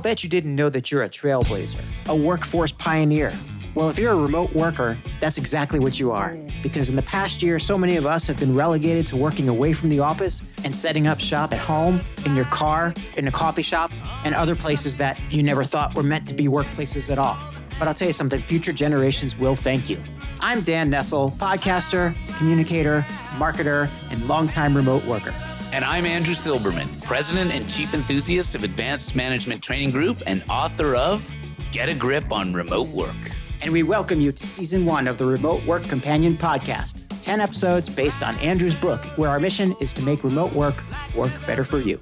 bet you didn't know that you're a trailblazer, a workforce pioneer. Well, if you're a remote worker, that's exactly what you are. Because in the past year, so many of us have been relegated to working away from the office and setting up shop at home, in your car, in a coffee shop, and other places that you never thought were meant to be workplaces at all. But I'll tell you something, future generations will thank you. I'm Dan Nessel, podcaster, communicator, marketer, and longtime remote worker. And I'm Andrew Silberman, President and Chief Enthusiast of Advanced Management Training Group and author of Get a Grip on Remote Work. And we welcome you to season one of the Remote Work Companion podcast 10 episodes based on Andrew's book, where our mission is to make remote work work better for you.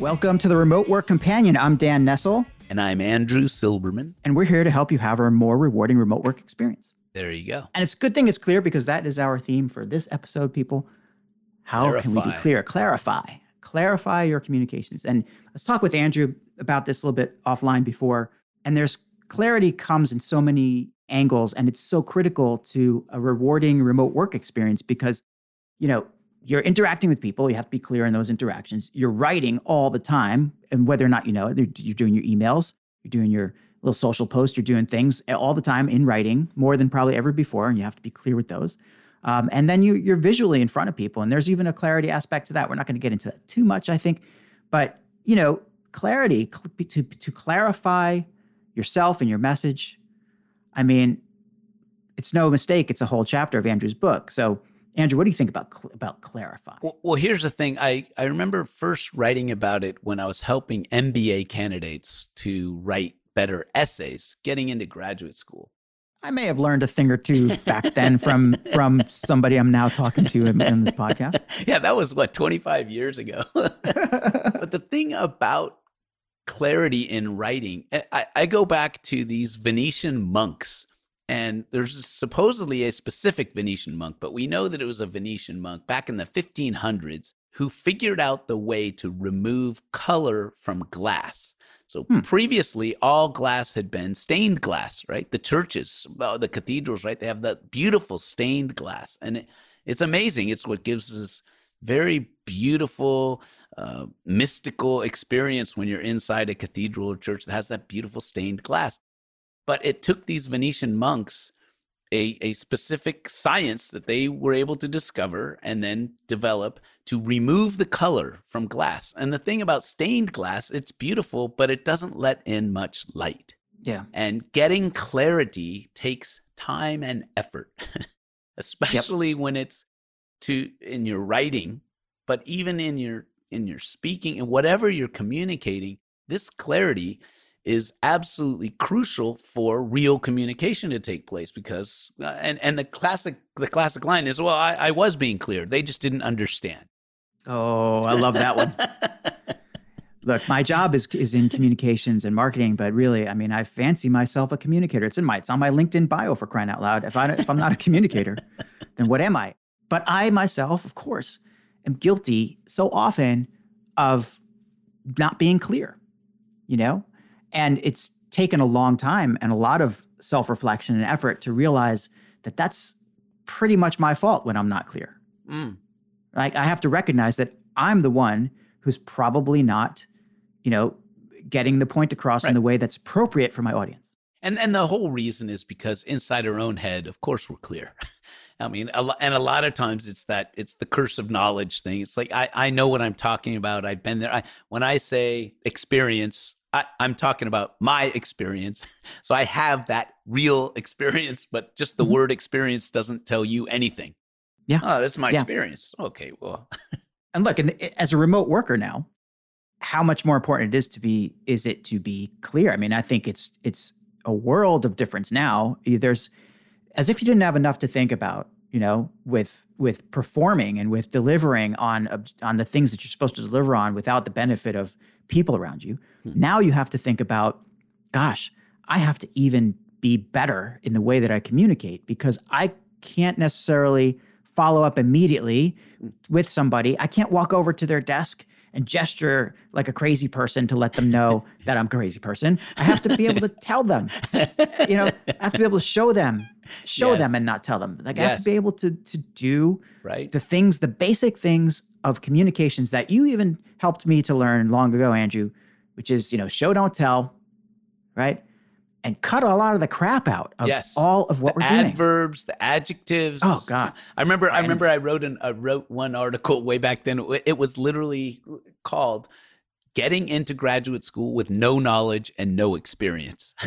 Welcome to the Remote Work Companion. I'm Dan Nessel. And I'm Andrew Silberman. And we're here to help you have a more rewarding remote work experience. There you go. And it's a good thing it's clear because that is our theme for this episode, people. How Clarify. can we be clear? Clarify. Clarify your communications. And let's talk with Andrew about this a little bit offline before. And there's clarity comes in so many angles and it's so critical to a rewarding remote work experience because you know you're interacting with people you have to be clear in those interactions you're writing all the time and whether or not you know it you're doing your emails you're doing your little social posts you're doing things all the time in writing more than probably ever before and you have to be clear with those um, and then you, you're visually in front of people and there's even a clarity aspect to that. We're not going to get into that too much i think but you know clarity to, to clarify yourself and your message i mean it's no mistake it's a whole chapter of andrew's book. So andrew what do you think about about clarify? Well, well here's the thing. I i remember first writing about it when i was helping mba candidates to write better essays getting into graduate school I may have learned a thing or two back then from from somebody I'm now talking to in, in this podcast. Yeah, that was what 25 years ago. but the thing about clarity in writing, I, I go back to these Venetian monks, and there's supposedly a specific Venetian monk, but we know that it was a Venetian monk back in the 1500s who figured out the way to remove color from glass. So hmm. previously, all glass had been stained glass, right? The churches, the cathedrals, right? They have that beautiful stained glass, and it, it's amazing. It's what gives us very beautiful, uh, mystical experience when you're inside a cathedral or church that has that beautiful stained glass. But it took these Venetian monks a, a specific science that they were able to discover and then develop to remove the color from glass. And the thing about stained glass, it's beautiful, but it doesn't let in much light. Yeah. And getting clarity takes time and effort, especially yep. when it's to in your writing, but even in your in your speaking and whatever you're communicating, this clarity is absolutely crucial for real communication to take place because uh, and and the classic the classic line is well I, I was being clear they just didn't understand. Oh i love that one. Look my job is is in communications and marketing but really i mean i fancy myself a communicator. It's in my it's on my linkedin bio for crying out loud. If i if i'm not a communicator then what am i? But i myself of course am guilty so often of not being clear you know and it's taken a long time and a lot of self reflection and effort to realize that that's pretty much my fault when I'm not clear. Mm. Like I have to recognize that I'm the one who's probably not, you know, getting the point across right. in the way that's appropriate for my audience. And and the whole reason is because inside our own head, of course, we're clear. I mean, a lo- and a lot of times it's that it's the curse of knowledge thing. It's like I I know what I'm talking about. I've been there. I, when I say experience, I, am talking about my experience. So I have that real experience, but just the mm-hmm. word experience doesn't tell you anything. Yeah. Oh, that's my yeah. experience. Okay, well. and look, and as a remote worker now, how much more important it is to be is it to be clear? I mean, I think it's it's a world of difference now. There's as if you didn't have enough to think about, you know, with with performing and with delivering on on the things that you're supposed to deliver on without the benefit of people around you. Hmm. Now you have to think about, gosh, I have to even be better in the way that I communicate because I can't necessarily follow up immediately hmm. with somebody. I can't walk over to their desk and gesture like a crazy person to let them know that I'm a crazy person. I have to be able to tell them, you know, I have to be able to show them show Yes. them and not tell them. Like I have to be able to to do right? the things, the basic things of communications that you even helped me to learn long ago, Andrew, which is, you know, show, don't tell, right? And cut a lot of the crap out of Yes. all of what the we're doing. adverbs, the adjectives. Oh God. I remember. I remember. I wrote an. I wrote one article way back then. It was literally called "Getting into Graduate School with No Knowledge and No Experience."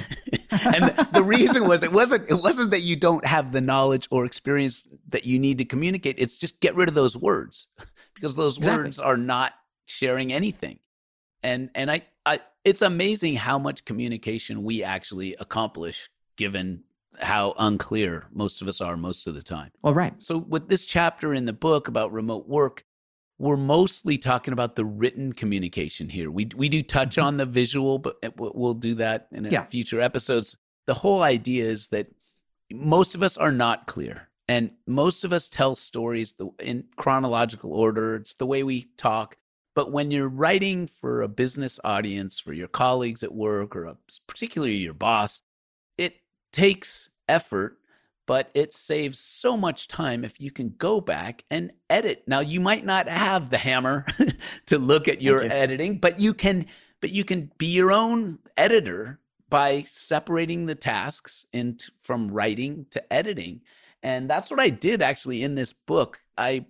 and the, the reason was it wasn't. It wasn't that you don't have the knowledge or experience that you need to communicate. It's just get rid of those words because those Exactly. words are not sharing anything. And and I, I it's amazing how much communication we actually accomplish given how unclear most of us are most of the time. Well, right. So, with this chapter in the book about remote work, we're mostly talking about the written communication here. We we do touch Mhm. on the visual, but we'll we'll do that in a Yeah. future episodes. The whole idea is that most of us are not clear, and most of us tell stories the, in chronological order. It's the way we talk. But when you're writing for a business audience, for your colleagues at work, or a, particularly your boss, it takes effort but it saves so much time if you can go back and edit. Now you might not have the hammer to look at your you. editing, but you can but you can be your own editor by separating the tasks into from writing to editing. And that's what I did actually in this book. I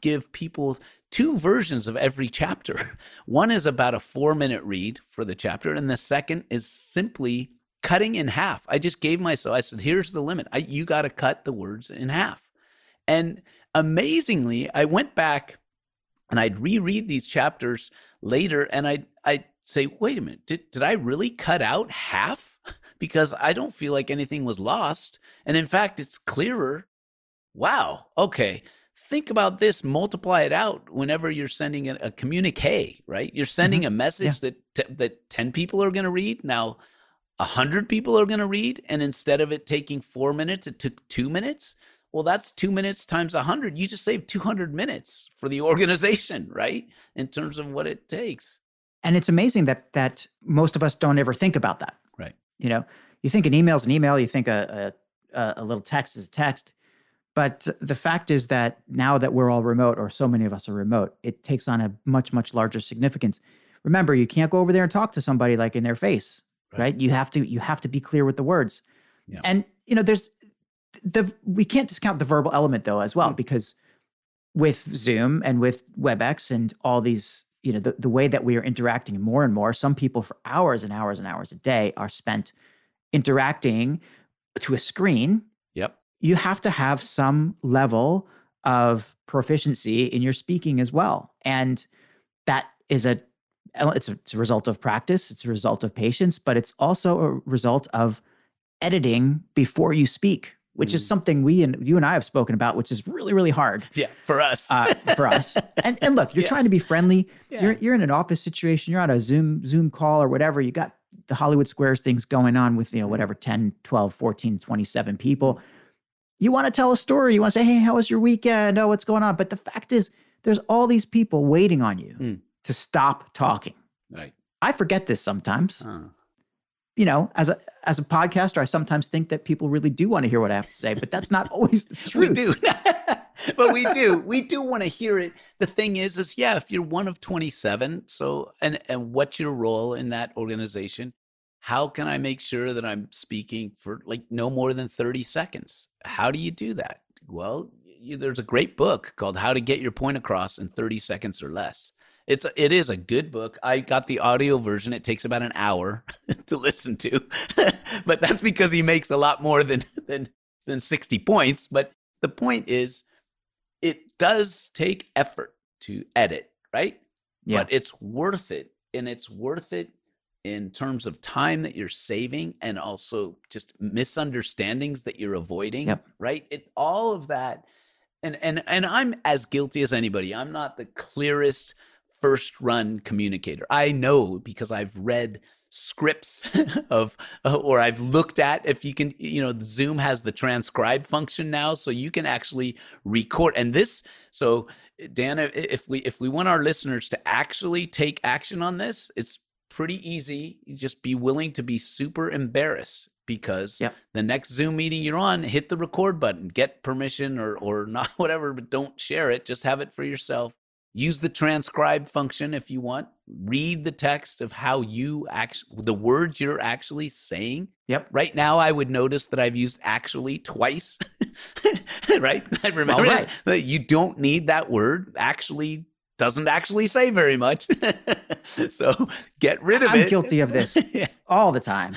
give people two versions of every chapter. One is about a 4-minute read for the chapter and the second is simply cutting in half. I just gave myself, I said, here's the limit. I, you got to cut the words in half. And amazingly, I went back and I'd reread these chapters later and I'd, I'd say, wait a minute, did, did I really cut out half? Because I don't feel like anything was lost. And in fact, it's clearer. Wow. Okay. Think about this, multiply it out whenever you're sending a, a communique, right? You're sending mm-hmm. a message that, t- that 10 people are going to read. Now, a hundred people are going to read, and instead of it taking four minutes, it took two minutes. Well, that's two minutes times a hundred. You just saved two hundred minutes for the organization, right? In terms of what it takes. And it's amazing that that most of us don't ever think about that. Right. You know, you think an email is an email, you think a a, a little text is a text, but the fact is that now that we're all remote, or so many of us are remote, it takes on a much much larger significance. Remember, you can't go over there and talk to somebody like in their face, Right. right? You have to you have to be clear with the words. Yeah. And you know, there's the we can't discount the verbal element though as well Mm. because with Zoom and with WebEx and all these, you know, the, the way that we are interacting more and more, some people for hours and hours and hours a day are spent interacting to a screen. Yep. You have to have some level of proficiency in your speaking as well. And that is a it's a, it's a result of practice, it's a result of patience, but it's also a result of editing before you speak, which is Mm. something we and you and I have spoken about, which is really, really hard Yeah. For us. uh, for us. And and look, you're trying to be friendly. Yeah. You're you're in an office situation. You're on a Zoom Zoom call or whatever. You got the Hollywood Squares things going on with you know whatever 10, 12, 14, 27 people. You want to tell a story. You want to say, "Hey, how was your weekend? Oh, what's going on?" But the fact is, there's all these people waiting on you Mm. To stop talking. right. I forget this sometimes. You know, as a as a podcaster, I sometimes think that people really do want to hear what I have to say, but that's not always the truth. we do. but we do. We do want to hear it. The thing is, is yeah, if you're one of 27, so and and what's your role in that organization? How can I make sure that I'm speaking for like no more than 30 seconds? How do you do that? Well, you, there's a great book called How to Get Your Point Across in 30 Seconds or Less. It's it is a good book. I got the audio version. It takes about an hour to listen to, but that's because he makes a lot more than than than 60 points. But the point is, it does take effort to edit, right? Yeah. But it's worth it. And it's worth it in terms of time that you're saving and also just misunderstandings that you're avoiding, Yep. right? It all of that. And and and I'm as guilty as anybody. I'm not the clearest first run communicator. I know because I've read scripts of uh, or I've looked at if you can you know Zoom has the transcribe function now so you can actually record and this so Dan if we if we want our listeners to actually take action on this it's pretty easy. You just be willing to be super embarrassed because yep. the next Zoom meeting you're on, hit the record button, get permission or or not whatever, but don't share it. Just have it for yourself. Use the transcribe function if you want. Read the text of how you actually the words you're actually saying. Yep. Right now, I would notice that I've used actually twice. right? I remember right. that you don't need that word. Actually doesn't actually say very much. so get rid of I'm it. I'm guilty of this all the time.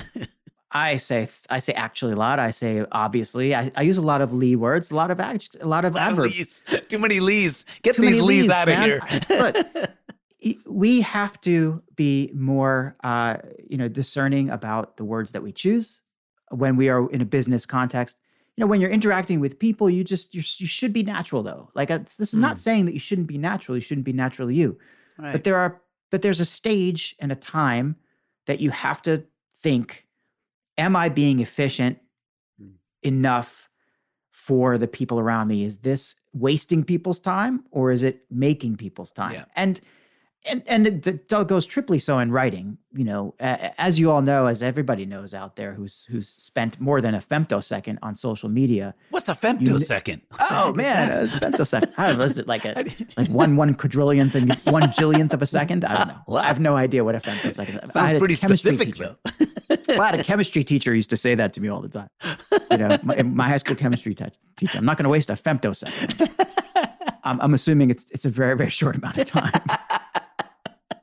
I say I say actually a lot. I say obviously. I, I use a lot of Lee words, a lot of act, a lot of a adverbs. Of Too many Lees. Get Too these Lees, out man. of here. but we have to be more, uh, you know, discerning about the words that we choose when we are in a business context. You know, when you're interacting with people, you just you should be natural though. Like this is mm. not saying that you shouldn't be natural. You shouldn't be naturally you. Right. But there are but there's a stage and a time that you have to think am I being efficient mm. enough for the people around me? Is this wasting people's time or is it making people's time? Yeah. And and and it goes triply so in writing. You know, as you all know, as everybody knows out there, who's who's spent more than a femtosecond on social media. What's a femtosecond? You, oh man, a femtosecond. I don't know. It like a like one one quadrillionth and one jillionth of a second? I don't know. Well, I have no idea what a femtosecond is. Sounds pretty specific teacher. though. Well, I had a chemistry teacher used to say that to me all the time. You know, my, my high school chemistry te- teacher. I'm not going to waste a femtosecond. I'm, I'm assuming it's it's a very very short amount of time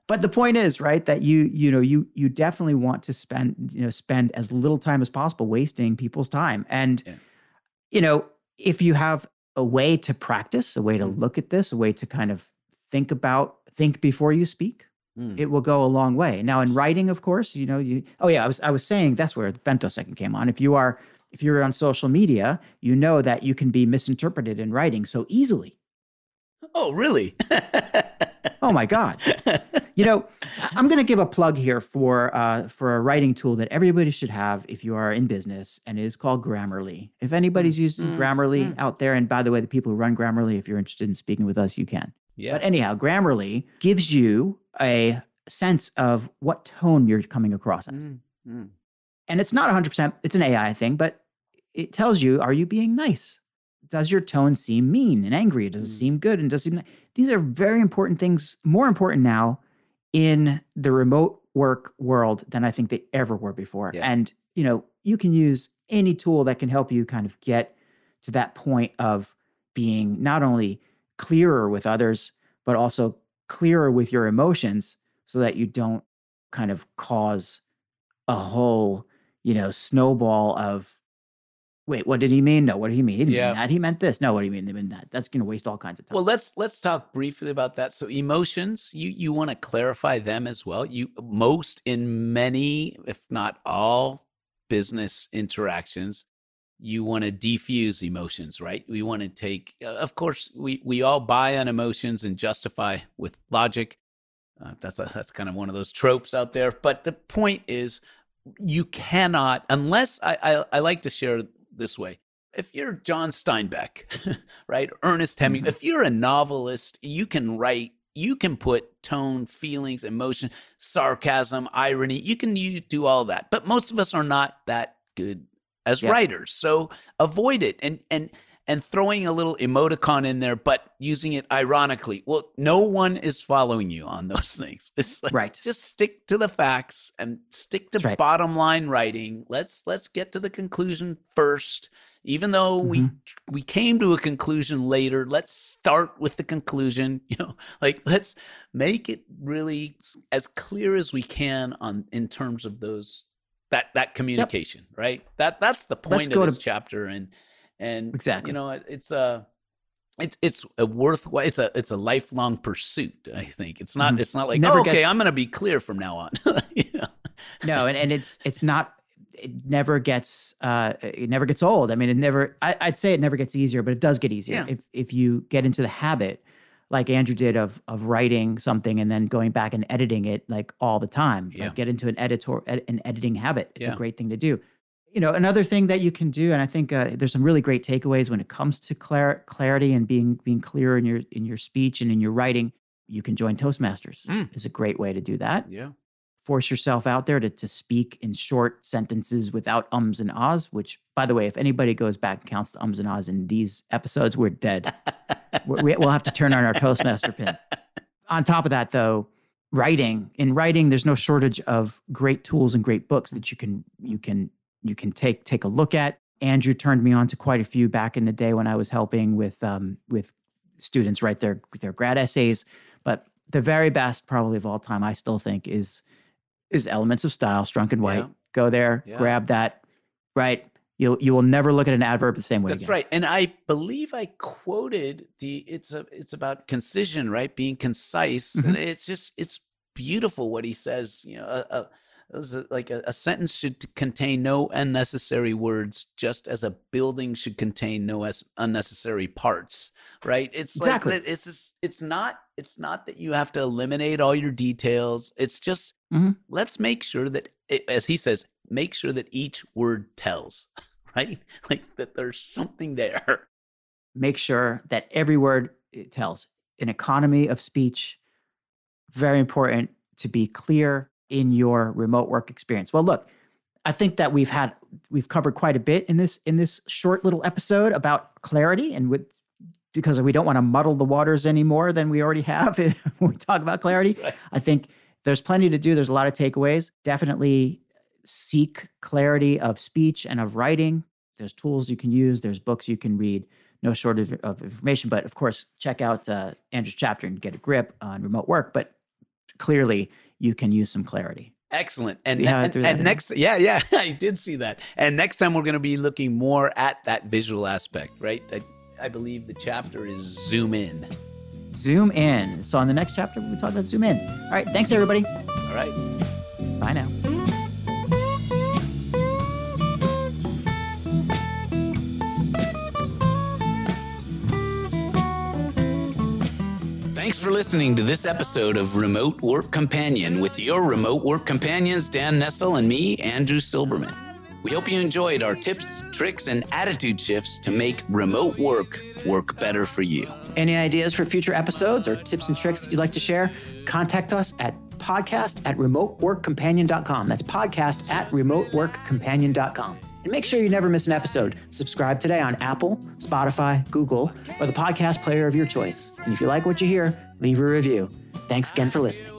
but the point is right that you you know you you definitely want to spend you know spend as little time as possible wasting people's time and yeah. you know if you have a way to practice a way to mm. look at this a way to kind of think about think before you speak mm. it will go a long way now in writing of course you know you oh yeah i was i was saying that's where the femtosecond came on if you are if you're on social media you know that you can be misinterpreted in writing so easily oh really oh my god you know, I'm going to give a plug here for uh, for a writing tool that everybody should have if you are in business, and it is called Grammarly. If anybody's mm, using mm, Grammarly mm. out there, and by the way, the people who run Grammarly, if you're interested in speaking with us, you can. Yeah. But anyhow, Grammarly gives you a sense of what tone you're coming across as. Mm, mm. And it's not 100%, it's an AI thing, but it tells you are you being nice? Does your tone seem mean and angry? Does it mm. seem good? And does it seem these are very important things, more important now in the remote work world than I think they ever were before. Yeah. And, you know, you can use any tool that can help you kind of get to that point of being not only clearer with others, but also clearer with your emotions so that you don't kind of cause a whole, you know, snowball of wait, what did he mean? No, what did he mean? He didn't yeah. mean that. He meant this. No, what do you mean? He meant that. That's going to waste all kinds of time. Well, let's let's talk briefly about that. So emotions, you you want to clarify them as well. You most in many, if not all, business interactions, you want to defuse emotions, right? We want to take. Uh, of course, we we all buy on emotions and justify with logic. Uh, that's a, that's kind of one of those tropes out there. But the point is, you cannot unless I, I, I like to share this way. If you're John Steinbeck, right, Ernest Hemingway, mm-hmm. if you're a novelist, you can write you can put tone, feelings, emotion, sarcasm, irony. You can you do all that. But most of us are not that good as yeah. writers. So avoid it and and and throwing a little emoticon in there, but using it ironically. Well, no one is following you on those things. It's like, right. Just stick to the facts and stick to right. bottom line writing. Let's let's get to the conclusion first. Even though mm-hmm. we we came to a conclusion later, let's start with the conclusion. You know, like let's make it really as clear as we can on in terms of those that that communication, yep. right? That that's the point let's of this to- chapter and and exactly you know it's a it's it's a worthwhile it's a it's a lifelong pursuit i think it's not mm-hmm. it's not like oh, okay gets, i'm gonna be clear from now on you know? no and, and it's it's not it never gets uh it never gets old i mean it never I, would say it never gets easier but it does get easier yeah. if if you get into the habit like andrew did of of writing something and then going back and editing it like all the time yeah. like get into an editor ed, an editing habit it's yeah. a great thing to do you know another thing that you can do and i think uh, there's some really great takeaways when it comes to clar- clarity and being being clear in your in your speech and in your writing you can join toastmasters mm. is a great way to do that yeah force yourself out there to, to speak in short sentences without ums and ahs, which, by the way, if anybody goes back and counts the ums and ahs in these episodes, we're dead. we, will have to turn on our Toastmaster pins. On top of that, though, writing in writing, there's no shortage of great tools and great books that you can you can you can take take a look at. Andrew turned me on to quite a few back in the day when I was helping with um, with students write their their grad essays. But the very best, probably of all time, I still think is is Elements of Style, Strunk and White. Yeah. Go there, yeah. grab that. Right, you'll you will never look at an adverb the same way. That's again. right, and I believe I quoted the it's a it's about concision, right? Being concise, mm-hmm. and it's just it's beautiful what he says. You know, a, a it was like a, a, sentence should contain no unnecessary words, just as a building should contain no as unnecessary parts. Right? It's exactly. like it's just, it's not it's not that you have to eliminate all your details. It's just mm-hmm. let's make sure that, it, as he says, make sure that each word tells. Right? Like that there's something there. Make sure that every word it tells. An economy of speech, very important to be clear in your remote work experience? Well, look, I think that we've had we've covered quite a bit in this in this short little episode about clarity and with because we don't want to muddle the waters any more than we already have when we talk about clarity. Right. I think there's plenty to do. There's a lot of takeaways. Definitely seek clarity of speech and of writing. There's tools you can use. There's books you can read. No shortage of information. But of course, check out uh, Andrew's chapter and get a grip on remote work. But clearly, you can use some clarity. Excellent. And, and, and next, yeah, yeah, I did see that. And next time we're going to be looking more at that visual aspect, right? I, I believe the chapter is zoom in. Zoom in. So on the next chapter, we talk about zoom in. All right. Thanks, everybody. All right. Bye now. Thanks for listening to this episode of Remote Work Companion with your remote work companions, Dan Nessel and me, Andrew Silberman. We hope you enjoyed our tips, tricks, and attitude shifts to make remote work work better for you. Any ideas for future episodes or tips and tricks you'd like to share? Contact us at podcast at remoteworkcompanion.com. That's podcast at remoteworkcompanion.com. And make sure you never miss an episode. Subscribe today on Apple, Spotify, Google, or the podcast player of your choice. And if you like what you hear, leave a review. Thanks again for listening.